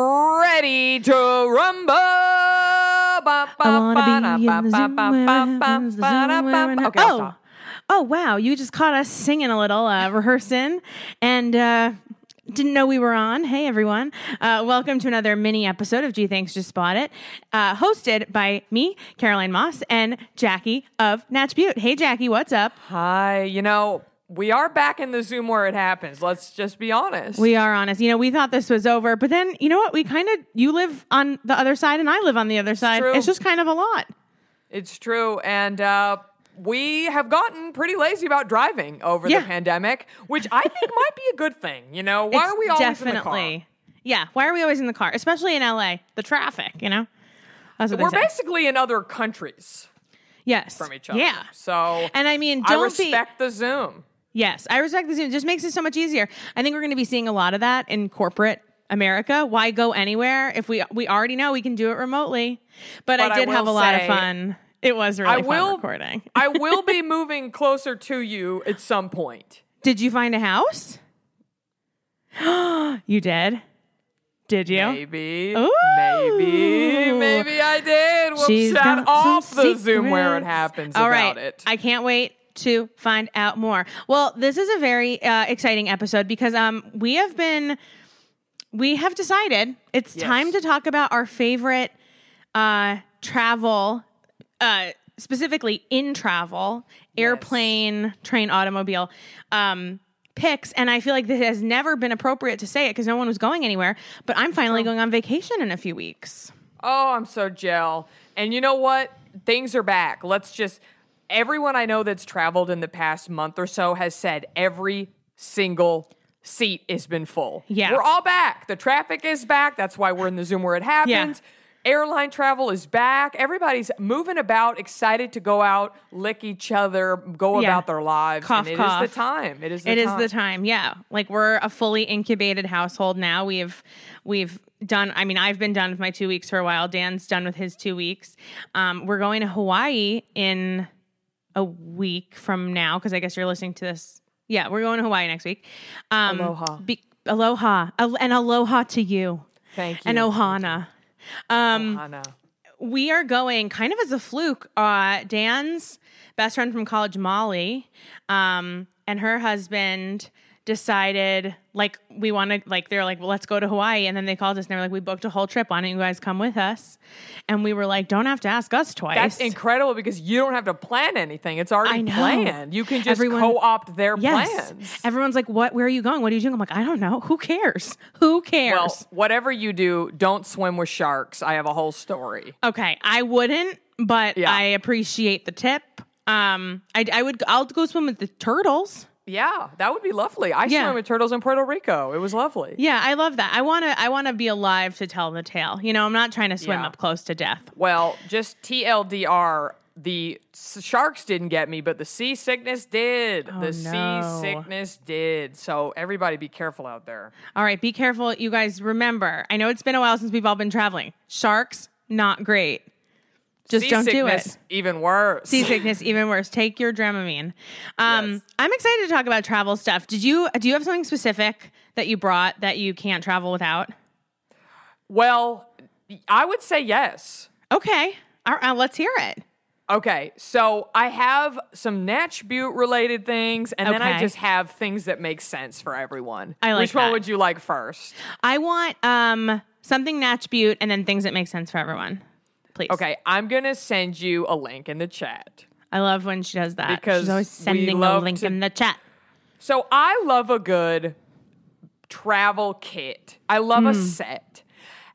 Ready to rumble. Ba, ba, I wanna be in the ba, Zoom ba, wearing, ba, ba, the Zoom ba, da, ba, wearing- ba. Okay, oh, stop. oh wow! You just caught us singing a little, uh, rehearsing, and uh, didn't know we were on. Hey everyone, uh, welcome to another mini episode of Gee Thanks Just Bought It, uh, hosted by me, Caroline Moss, and Jackie of Natch Beaut. Hey Jackie, what's up? Hi, you know, we are back in the Zoom where it happens. Let's just be honest. We are honest. You know, we thought this was over, but then you know what? We kind of you live on the other side, and I live on the other side. true. It's just kind of a lot. It's true. And uh, we have gotten pretty lazy about driving over Yeah. the pandemic, which I think might be a good thing. You know, why It's are we always definitely, in the car? Yeah, why are we always in the car, especially in LA? The traffic, you know. We're basically in other countries yes from each other. Yeah, So and I mean, I don't be. respect the Zoom. Yes, I respect this. It just makes it so much easier. I think we're going to be seeing a lot of that in corporate America. Why go anywhere if we we already know we can do it remotely? But, But I I did have a lot of fun. It was really I fun will recording. I will be moving closer to you at some point. did you find a house? you did. Did you? Maybe. Ooh. Maybe. Maybe I did. We'll She's chat off the Zoom where it happens All about right. it. I can't wait to find out more. Well, this is a very uh, exciting episode because um we have been we have decided it's Yes. time to talk about our favorite uh travel uh specifically in travel, airplane, train, automobile um picks and I feel like this has never been appropriate to say it because no one was going anywhere, but I'm finally going on vacation in a few weeks. Oh, I'm so gel. And you know what? Things are back. Let's just everyone I know that's traveled in the past month or so has said every single seat has been full. Yeah. We're all back. The traffic is back. That's why we're in the Zoom where it happens. Airline travel is back. Everybody's moving about, excited to go out, lick each other, go Yeah. about their lives. Cough, and it is cough. the time. It is the It is time. the time. Yeah. Like we're a fully incubated household now. We've we've done I mean, I've been done with my 2 weeks for a while. Dan's done with his 2 weeks. Um, we're going to Hawaii in a week from now because I guess you're listening to this. Yeah, we're going to Hawaii next week. Um, Aloha. Be, aloha. Al- and aloha to you. Thank you. And ohana. Um, Ohana. we are going kind of as a fluke. Uh, Dan's best friend from college, Molly, um, and her husband decided like we want to like they're like well let's go to Hawaii and then they called us and they were like we booked a whole trip why don't you guys come with us and we were like don't have to ask us twice That's incredible because you don't have to plan anything. It's already planned. You can just Everyone- co-opt their yes plans. everyone's like what where are you going what are you doing I'm like I don't know who cares who cares Well, whatever you do, don't swim with sharks. I have a whole story. Okay, I wouldn't, but Yeah. I appreciate the tip. Um, I, I would. I'll go swim with the turtles. Yeah, that would be lovely. I Yeah. swam with turtles in Puerto Rico. It was lovely. Yeah, I love that. I want to. I want to be alive to tell the tale. You know, I'm not trying to swim Yeah. up close to death. Well, just TLDR, the sharks didn't get me, but the seasickness did. Oh, the no. seasickness did. So everybody be careful out there. All right, be careful, you guys. Remember, I know it's been a while since we've all been traveling. Sharks, not great. Just don't do Seasickness, it. Even worse. Seasickness, even worse. Take your Dramamine. Um, Yes. I'm excited to talk about travel stuff. Did you? Do you have something specific that you brought that you can't travel without? Well, I would say yes. Okay, all right, uh, let's hear it. Okay, so I have some Natch Beaut related things, and then I just have things that make sense for everyone. I like Which one would you like first? I want um something Natch Beaut and then things that make sense for everyone. Please. Okay, I'm gonna send you a link in the chat. I love when she does that. Because She's always we sending a love link to- in the chat. So I love a good travel kit. I love Hmm. a set.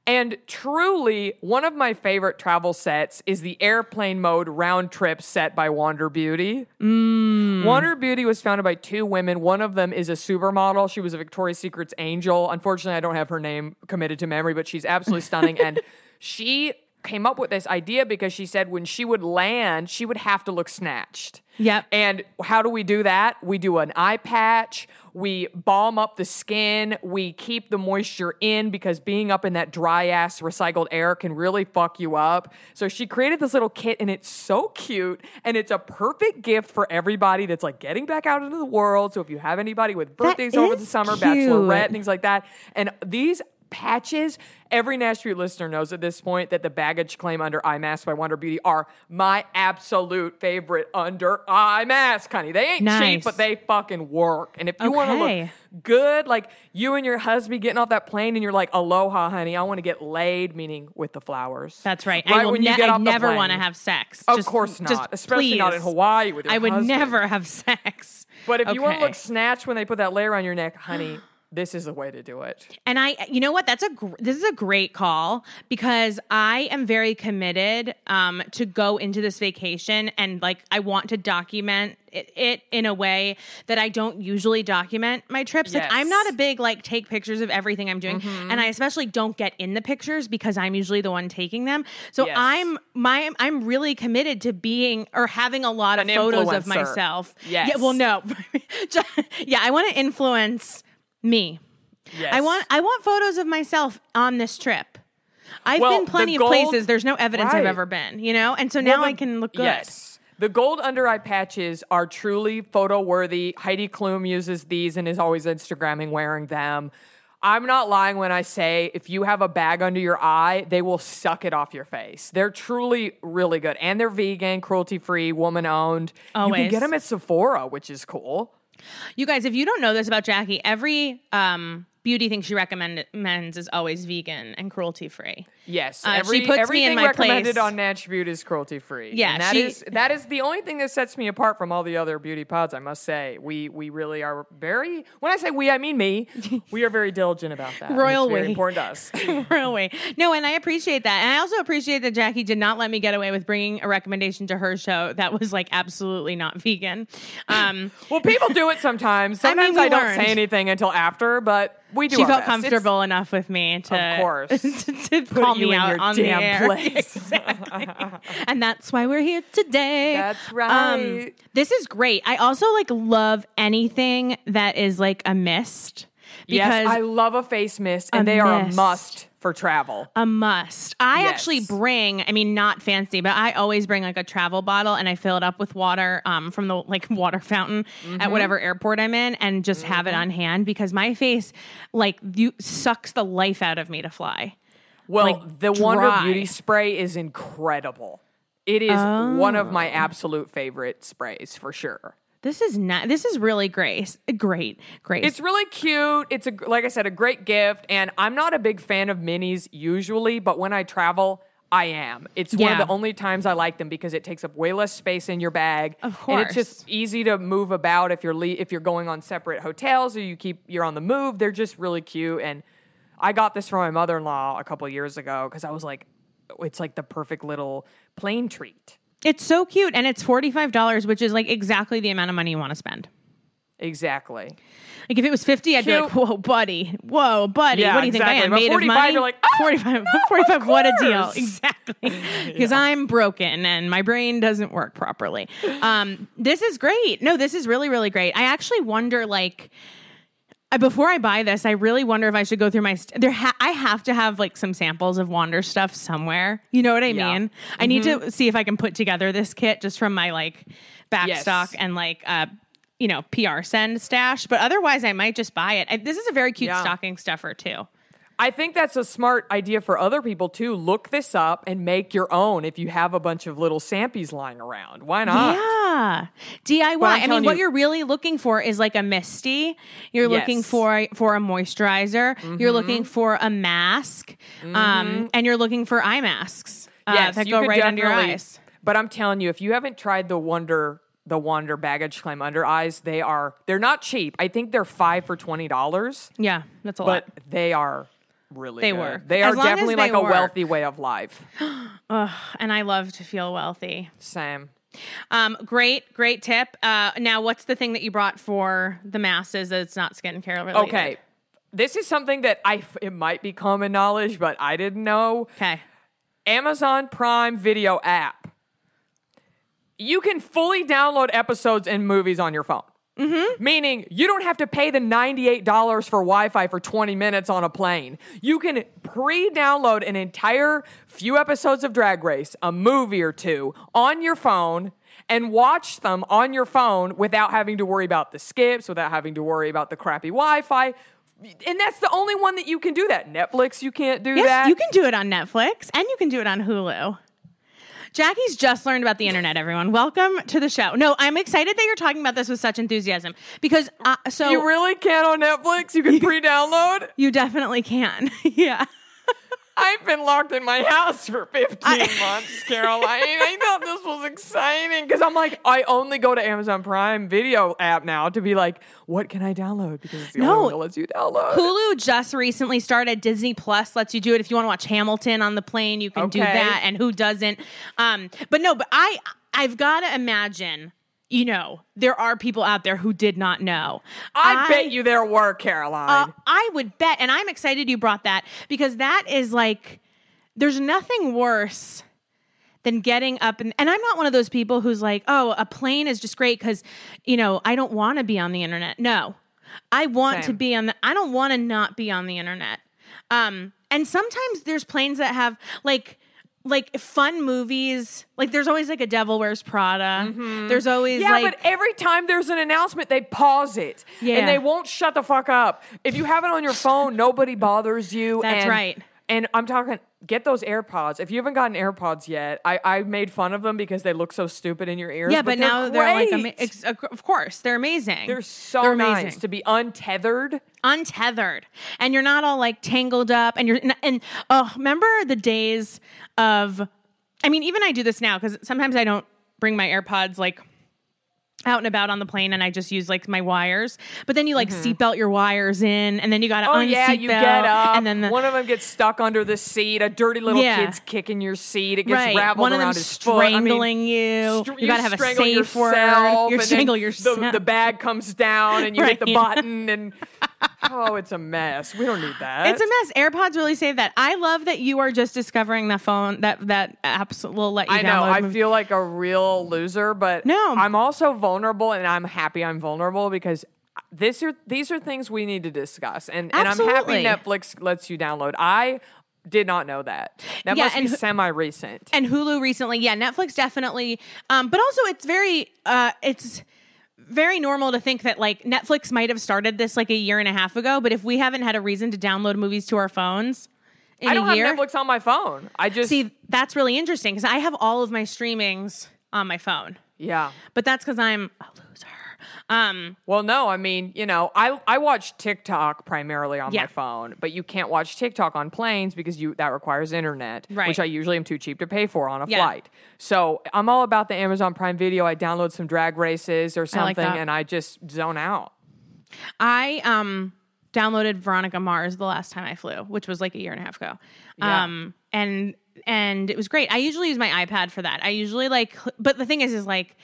And truly, one of my favorite travel sets is the airplane mode round trip set by Wander Beauty. Wander Beauty was founded by two women. One of them is a supermodel. She was a Victoria's Secret's angel. Unfortunately, I don't have her name committed to memory, but she's absolutely stunning. and she came up with this idea because she said when she would land, she would have to look snatched. Yep. And how do we do that? We do an eye patch. We balm up the skin. We keep the moisture in because being up in that dry ass recycled air can really fuck you up. So she created this little kit and it's so cute and it's a perfect gift for everybody that's like getting back out into the world. So if you have anybody with birthdays over the summer, cute. bachelorette, things like that. And these patches, every Natch Beaut listener knows at this point that the baggage claim under eye mask by Wander Beauty are my absolute favorite under eye mask, honey. They ain't Nice. cheap, but they fucking work. And if you want to look good, like you and your husband getting off that plane and you're like, aloha, honey, I want to get laid, meaning with the flowers. That's right. Right I will when you ne- get I never want to have sex. Of Just- course not, especially not in. Hawaii with your I would husband. never have sex. But if you want to look snatched when they put that layer on your neck, honey, this is the way to do it. And I, you know what? That's a gr- this is a great call because I am very committed um, to go into this vacation and like I want to document it, it in a way that I don't usually document my trips. Like I'm not a big like take pictures of everything I'm doing, and I especially don't get in the pictures because I'm usually the one taking them. So Yes. I'm my I'm really committed to being or having a lot of An photos of myself. Yes. Yeah. Well, no. yeah, I want to influence me. Yes. I want I want photos of myself on this trip. I've Well, been plenty the of places. There's no evidence I've ever been, you know, and so now Well, I can look good. Yes. The gold under eye patches are truly photo worthy. Heidi Klum uses these and is always Instagramming wearing them. I'm not lying when I say if you have a bag under your eye, they will suck it off your face. They're truly really good. And they're vegan, cruelty free, woman owned. You can get them at Sephora, which is cool. You guys, if you don't know this about Jackie, every um, beauty thing she recommends is always vegan and cruelty free. Yes, Uh, she every, puts me in everything my recommended place. on Beauty is cruelty free. Yeah, and that she- is that is the only thing that sets me apart from all the other beauty pods. I must say, we we really are very. When I say we, I mean me. We are very diligent about that. Royal it's very we. important to us. Real way. No, and I appreciate that. And I also appreciate that Jackie did not let me get away with bringing a recommendation to her show that was like absolutely not vegan. Um, well, people do it sometimes. I mean, Sometimes we I, don't learned. say anything until after, but we do. she felt best. It's- comfortable enough with me to, Of course. to, to call me out on the air. place. exactly. and that's why we're here today. That's Um, right. this is great. I also like love anything that is like a mist because yes, I love a face mist, and A they are a must for travel. a must. I Yes. actually bring, I mean, not fancy, but I always bring like a travel bottle and I fill it up with water um, from the like water fountain Mm-hmm. at whatever airport I'm in and just have it on hand because my face like you sucks the life out of me to fly. Well, like, the Wander. Beauty spray is incredible. It is one of Oh. my absolute favorite sprays for sure. This is not, this is really great. Great. Great. It's really cute. It's a like I said, a great gift. And I'm not a big fan of minis usually, but when I travel, I am. It's one of the only times I like them because it takes up way less space in your bag, Of and it's just easy to move about if you're le- if you're going on separate hotels or you keep you're on the move. They're just really cute. And I got this from my mother in law a couple years ago because I was like, it's like the perfect little plane treat. It's so cute and it's $45, which is like exactly the amount of money you want to spend. Exactly. Like if it was 50, I'd be like, whoa, buddy. Whoa, buddy. Yeah, what do you think I am? But Made of 45, money? you're like, "Ah, 45, 45 what a deal. Exactly. Because I'm broken and my brain doesn't work properly. Um, this is great. No, this is really, really great. I actually wonder, like, before I buy this, I really wonder if I should go through my. St- there, ha- I have to have like some samples of Wander stuff somewhere. You know what I Yeah. Mm-hmm. mean? I need to see if I can put together this kit just from my like back Yes. stock and like uh, you know PR send stash. But otherwise, I might just buy it. I, this is a very cute Yeah. stocking stuffer too. I think that's a smart idea for other people too. Look this up and make your own if you have a bunch of little sampies lying around. Why not? Yeah, DIY. I'm mean, telling what you- you're really looking for is like a misty. You're looking for for a moisturizer. You're looking for a mask, um, and you're looking for eye masks uh, Yes, that go right under your eyes. But I'm telling you, if you haven't tried the Wander the Wander baggage claim under eyes, they are they're not cheap. I think they're five for twenty dollars, Yeah, that's a but lot. But they are really They good. work. They As are definitely they like a wealthy way of life. And I love to feel wealthy. Same. Um, great, great tip. Uh, now, what's the thing that you brought for the masses that's not skincare related? Okay. This is something that I it might be common knowledge, but I didn't know. Okay. Amazon Prime Video app. You can fully download episodes and movies on your phone. Mm-hmm. Meaning you don't have to pay the $98 for Wi Fi for 20 minutes on a plane. You can pre download an entire few episodes of Drag Race, a movie or two, on your phone and watch them on your phone without having to worry about the skips, without having to worry about the crappy Wi Fi. And that's the only one that you can do that. Netflix, you can't do Yes, that. you can do it on Netflix and you can do it on Hulu. Jackie's just learned about the internet, everyone. Welcome to the show. No, I'm excited that you're talking about this with such enthusiasm because uh, so You really can on Netflix. You can pre-download. you definitely can. yeah. I've been locked in my house for 15 months, Caroline. I thought this was exciting because I'm like, I only go to Amazon Prime Video app now to be like, what can I download? Because it's the No. only one that lets you download. Hulu just recently started. Disney Plus lets you do it if you want to watch Hamilton on the plane. You can do that, and who doesn't? Um, but no, but I I've got to imagine. You know, there are people out there who did not know. I, bet you there were, Caroline. Uh, I would bet, and I'm excited you brought that because that is like, there's nothing worse than getting up and, and I'm not one of those people who's like, oh, a plane is just great because, you know, I don't want to be on the internet. No, I want to be on the. I don't want to not be on the internet. Um, and sometimes there's planes that have like. Like fun movies, like there's always like a Devil Wears Prada. There's always Mm-hmm. yeah, like but every time there's an announcement, they pause it. Yeah. And they won't shut the fuck up. If you have it on your phone, nobody bothers you. That's and- right. And I'm talking, get those AirPods. If you haven't gotten AirPods yet, I, I made fun of them because they look so stupid in your ears. yeah, but, now they're like, great. ama- ex- of course, they're amazing. They're so They're nice amazing. to be untethered. untethered and you're not all like tangled up and you're and oh remember the days of i mean even i do this now because sometimes i don't bring my airpods like out and about on the plane and i just use like my wires but then you like seatbelt your wires in and then you gotta Mm-hmm. Oh yeah, you get up. and then the, one of them gets stuck under the seat. A dirty little Yeah. kid's kicking your seat. It gets right raveled one of around them his foot. I mean, strangling you str- you gotta have a safe word you strangle The, yourself the bag comes down and you hit the Right. button and oh, it's a mess. We don't need that. It's a mess. AirPods really save that. I love that you are just discovering that phone that that apps will let you I know. I feel like a real loser, but No. I'm also vulnerable, and I'm happy I'm vulnerable because this are these are things we need to discuss, and and I'm happy Netflix lets you download. I did not know that. That Yeah, must be and who- semi recent. and Hulu recently. Yeah, Netflix definitely. Um, but also it's very uh it's very normal to think that like Netflix might have started this like a year and a half ago, but if we haven't had a reason to download movies to our phones in a year I don't a year, have Netflix on my phone. I just see that's really interesting because I have all of my streamings on my phone. yeah. But that's because I'm. Um, Well, no, I mean, you know, I I watch TikTok primarily on Yeah. my phone, but you can't watch TikTok on planes because you that requires internet, Right. which I usually am too cheap to pay for on a Yeah. flight. So I'm all about the Amazon Prime Video. I download some drag races or like something, that. and I just zone out. I um downloaded Veronica Mars the last time I flew, which was like a year and a half ago. Yeah. Um and and it was great. I usually use my iPad for that. I usually like but the thing is is like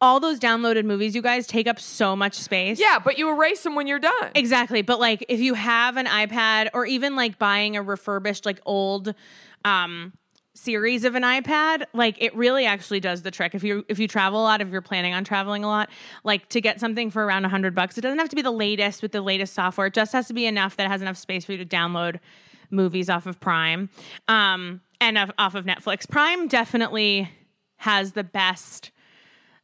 all those downloaded movies you guys take up so much space. Yeah, but you erase them when you're done. Exactly. But like if you have an iPad or even like buying a refurbished like old um series of an iPad, like it really actually does the trick. If you if you travel a lot, if you're planning on traveling a lot, like to get something for around 100 bucks, it doesn't have to be the latest with the latest software. It just has to be enough that it has enough space for you to download movies off of Prime um and off of Netflix. Prime definitely has the best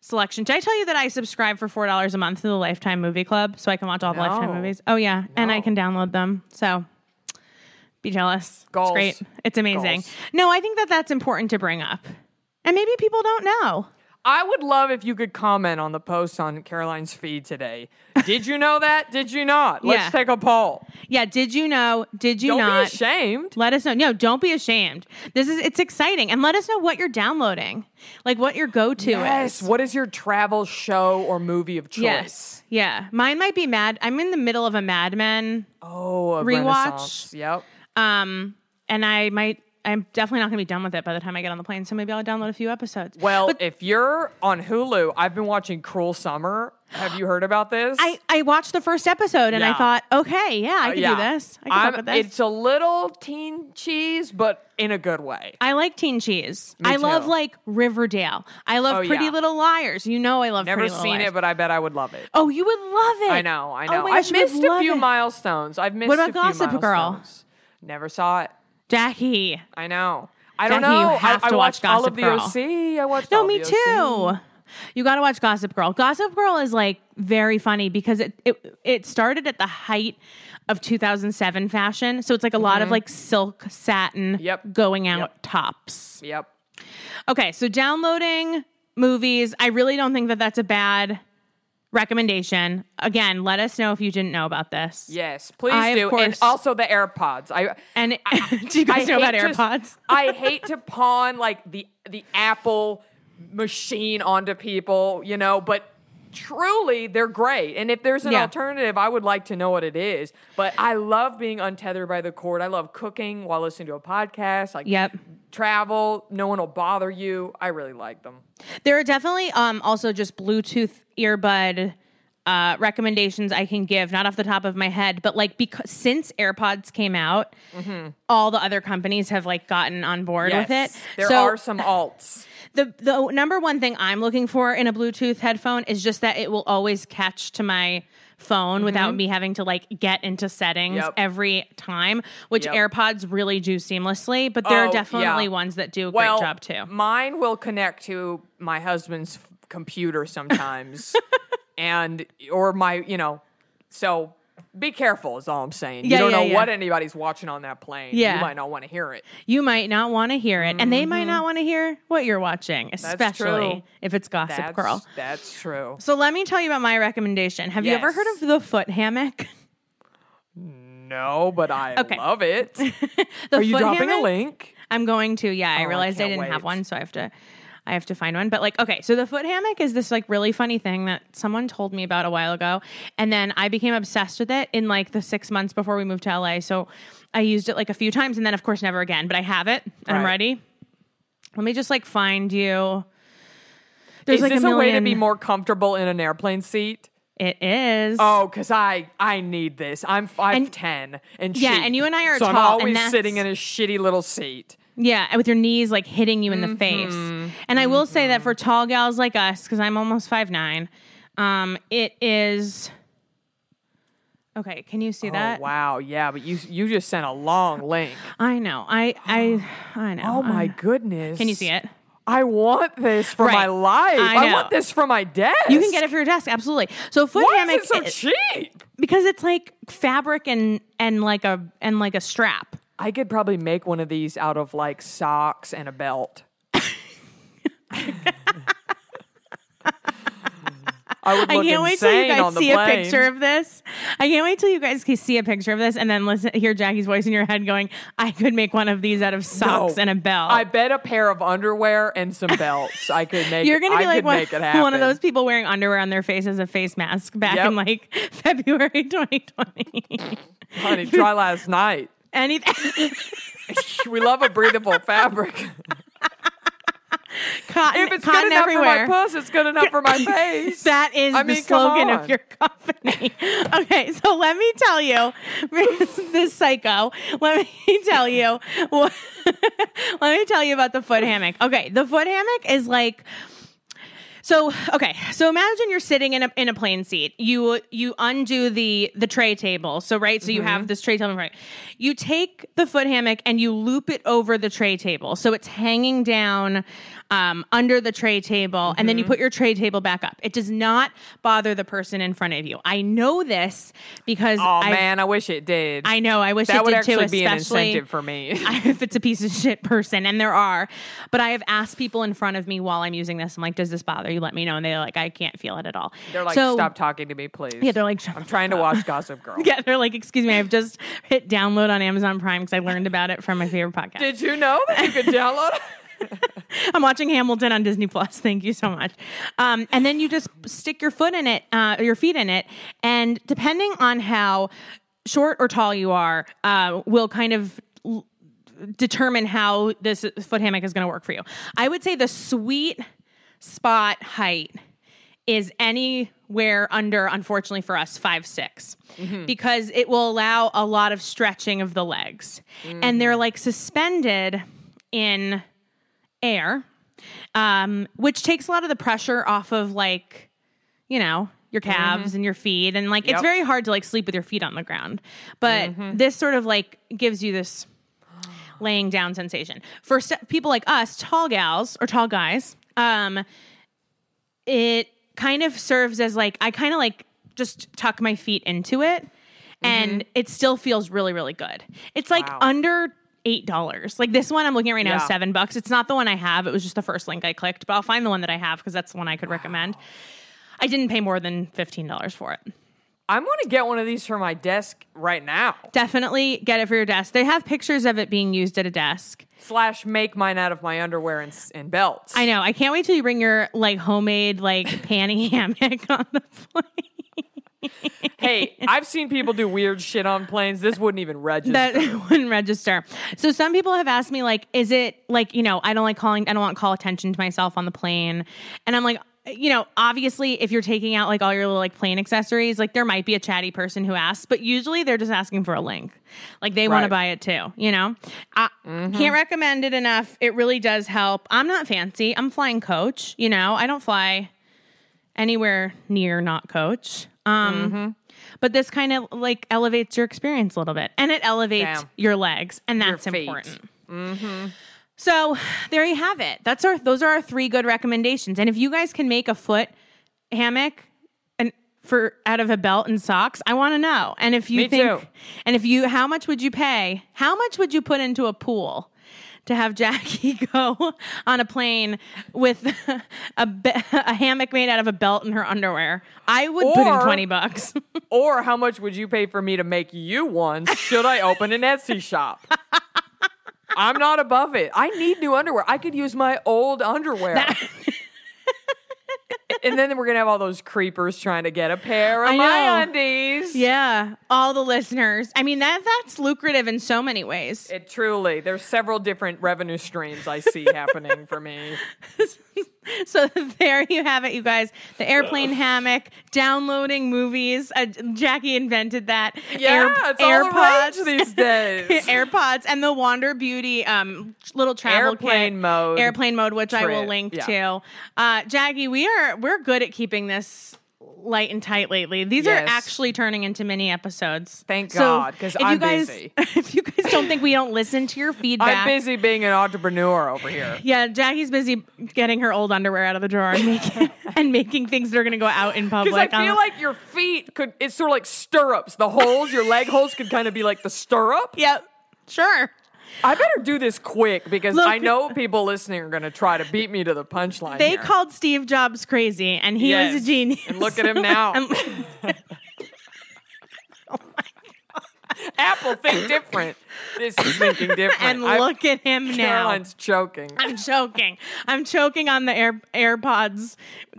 selection. Did I tell you that I subscribe for four dollars a month to the Lifetime Movie Club so I can watch all the Lifetime movies? Oh yeah, and I can download them. So be jealous. Goals. It's great. It's amazing. Goals. No, I think that that's important to bring up, and maybe people don't know. I would love if you could comment on the post on Caroline's feed today. Did you know that? Did you not? Let's Yeah. take a poll. Yeah. Did you know? Did you Don't not? be ashamed. Let us know. No, don't be ashamed. This is it's exciting, and let us know what you're downloading, like what your go to Yes. is. What is your travel show or movie of choice? Yes. Yeah. Mine might be Mad. I'm in the middle of a Mad Men Oh, a Rewatch. Yep. Um, and I might. I'm definitely not going to be done with it by the time I get on the plane. So maybe I'll download a few episodes. Well, But if you're on Hulu, I've been watching Cruel Summer. Have you heard about this? I, I watched the first episode and I thought, okay, yeah, I Uh, can yeah. do this. I can I'm- fuck this. It's a little teen cheese, but in a good way. I like teen cheese. Me I love like Riverdale. I love Oh, Pretty yeah. Little Liars. You know I love Never Pretty Little seen Liars. it, but I bet I would love it. oh, you would love it. I know, I Oh know. my I've gosh, missed a few it. milestones. I've missed What about Gossip Girl? Never saw it. Jackie. I know. I don't Jackie, you have I, I to watch watched all Gossip of the Girl. OC. I watched No, me the too. You got to watch Gossip Girl. Gossip Girl is like very funny because it it it started at the height of 2007 fashion. So it's like a lot of like silk satin Mm-hmm. Yep. going out Yep. tops. Yep. Okay, so downloading movies, I really don't think that that's a bad recommendation. Again, let us know if you didn't know about this. Yes, please I, do. And also the AirPods. I And do you guys know about hate to- AirPods? I hate to pawn like the the Apple machine onto people, you know, but truly they're great. And if there's an Yeah. alternative, I would like to know what it is. But I love being untethered by the cord. I love cooking while listening to a podcast. Like Yep. travel, no one will bother you. I really like them. There are definitely um, also just Bluetooth earbud uh, recommendations I can give, not off the top of my head, but like because since AirPods came out, all the other companies have like gotten on board with it. There So are some alts. the the number one thing I'm looking for in a Bluetooth headphone is just that it will always catch to my phone without me having to like get into settings Mm-hmm. Yep. every time, which Yep. AirPods really do seamlessly. But there Oh, are definitely yeah. ones that do a well, great job too. Mine will connect to my husband's computer sometimes, and or my, you know, so be careful. Is all I'm saying. Yeah, you don't yeah, know yeah. what anybody's watching on that plane. Yeah. you might not want to hear it. You might not want to hear it, and they might not want to hear what you're watching, especially Mm-hmm. if it's Gossip That's Girl. that's true. So let me tell you about my recommendation. Have you ever heard of the foot hammock? No, but I Okay. love it. Are you dropping hammock? a link? I'm going to. Yeah, I I realized I, can't didn't have one, so I have to. I have to find one. But like, okay, so the foot hammock is this like really funny thing that someone told me about a while ago, and then I became obsessed with it in like the six months before we moved to LA. So I used it like a few times, and then of course never again. But I have it, and I'm ready. Let me just like find you. There's Is like this a, a, way to be more comfortable in an airplane seat? It is. Oh, because I I need this. I'm five ten and Yeah, cheap, and you and I are so I'm tall, and always sitting in a shitty little seat. Yeah, with your knees like hitting you in Mm-hmm. the face. And I will say that for tall gals like us, because I'm almost five nine, um, it is. Okay, can you see that? Oh wow, yeah, but you you just sent a long link. I know. I I I know. Oh my I- goodness! Can you see it? I want this for my Right. life. I I, know. want this for my desk. You can get it for your desk, absolutely. So foot Why hammock is it so cheap? because it's like fabric and and like a and like a strap. I could probably make one of these out of like socks and a belt. I would I can't wait till you guys see a picture of this. I can't wait till you guys can see a picture of this and then listen hear Jackie's voice in your head going, I could make one of these out of socks No. and a belt. I bet a pair of underwear and some belts. I could make. You're gonna I be like one, make it happen. one of those people wearing underwear on their face as a face mask back Yep. in like February 2020. Honey, try last night. Anything We love a breathable fabric. cotton, If it's cotton good enough everywhere. for my puss, it's good enough for my face. That is I the mean, slogan of your company. okay, so let me tell you, this psycho. Let me tell you. what- let me tell you about the foot hammock. Okay, the foot hammock is like. So okay, so imagine you're sitting in a in a plane seat. You you undo the the tray table. So right, so you Mm-hmm. have this tray table. Right, you take the foot hammock and you loop it over the tray table, so it's hanging down um, under the tray table, and then you Mm-hmm. put your tray table back up. It does not bother the person in front of you. I know this because Oh I've- man, I wish it did. I know. I wish that it would did actually too, be an especially incentive for me. if it's a piece of shit person, and there are. But I have asked people in front of me while I'm using this. I'm like, "Does this bother you?" Let me know, and they're like, "I can't feel it at all." They're like, So- stop talking to me, please. Yeah, they're like, I'm trying to watch Gossip Girl. Yeah, they're like, "Excuse me, I've just hit download on Amazon Prime because I learned about it from my favorite podcast." Did you know that you could download it? I'm watching Hamilton on Disney Plus. Thank you so much. Um, and then you just stick your foot in it, uh, your feet in it, and depending on how short or tall you are uh, will kind of l- determine how this foot hammock is going to work for you. I would say the sweet spot height is anywhere under, unfortunately for us, five six, because it will allow a lot of stretching of the legs, and they're like suspended in air, um, which takes a lot of the pressure off of like, you know, your calves and your feet, and like it's very hard to like sleep with your feet on the ground, but this sort of like gives you this laying down sensation for se- people like us, tall gals or tall guys. Um, it kind of serves as like I kind of like just tuck my feet into it, and it still feels really really good. It's like Wow. under eight dollars. Like this one I'm looking at right now is Yeah. seven bucks. It's not the one I have. It was just the first link I clicked, but I'll find the one that I have because that's the one I could recommend. I didn't pay more than fifteen dollars for it. I'm going to get one of these for my desk right now. Definitely get it for your desk. They have pictures of it being used at a desk. Slash, make mine out of my underwear and, and belts. I know. I can't wait till you bring your like homemade like panty hammock on the plane. Hey, I've seen people do weird shit on planes. This wouldn't even register. that wouldn't register. So some people have asked me like, is it like you know I don't like calling I don't want to call attention to myself on the plane, and I'm like. You know, obviously, if you're taking out like all your little like plane accessories, like there might be a chatty person who asks, but usually they're just asking for a link. Like they want to buy it too, you know? I mm-hmm. can't recommend it enough. It really does help. I'm not fancy. I'm flying coach, you know? I don't fly anywhere near not coach. Um, But this kind of like elevates your experience a little bit and it elevates Damn. your legs, and that's important. So there you have it. That's our those are our three good recommendations. And if you guys can make a foot hammock and for out of a belt and socks, I want to know. And if you Me think too. and if you how much would you pay? How much would you put into a pool? To have Jackie go on a plane with a, be- a hammock made out of a belt and her underwear, I would put in twenty bucks. or how much would you pay for me to make you one? Should I open an Etsy shop? I'm not above it. I need new underwear. I could use my old underwear. And then we're gonna have all those creepers trying to get a pair of I my know. undies. yeah, all the listeners. I mean that that's lucrative in so many ways. It truly, there's several different revenue streams I see happening for me. So there you have it, you guys. The airplane hammock, downloading movies. Uh, Jackie invented that. Yeah, it's all the these days. AirPods and the Wander Beauty um, little travel Airplane kit. mode Airplane mode, which I will link yeah. to. Uh, Jackie, we are we're good at keeping this light and tight lately. These Yes. are actually turning into mini episodes. Thank So God, 'cause if you I'm guys, busy. If you guys don't think we don't listen to your feedback, I'm busy being an entrepreneur over here. yeah, Jackie's busy getting her old underwear out of the drawer and making and making things that are going to go out in public. Because I feel Um, like your feet could, it's sort of like stirrups. The holes, your leg holes could kind of be like the stirrup. yep, sure. I better do this quick because Look- I know people listening are going to try to beat me to the punchline. They here. called Steve Jobs crazy, and he was a genius. And look at him now. Apple think different. This is thinking different. and look at him now. Caroline's choking. I'm choking. I'm choking on the air AirPods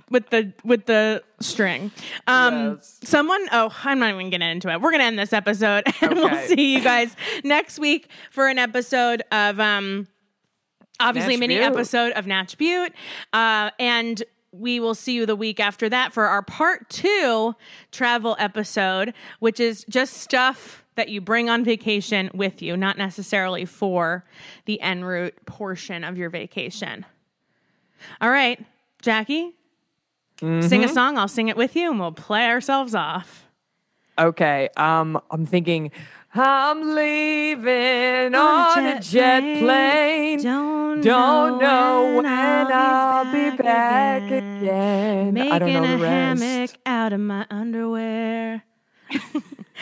with the with the string. Um Yes. someone oh, I'm not even gonna into it. We're gonna end this episode and we'll see you guys next week for an episode of um obviously a Natch mini Beaut. episode of Natch Beaut. Uh and we will see you the week after that for our part two travel episode, which is just stuff that you bring on vacation with you, not necessarily for the en route portion of your vacation. All right, Jackie, sing a song. I'll sing it with you and we'll play ourselves off. Okay. Um, I'm thinking, I'm leaving on, a jet plane. Don't, Don't know when I'll be back again. again. Making I don't know a the rest. hammock out of my underwear.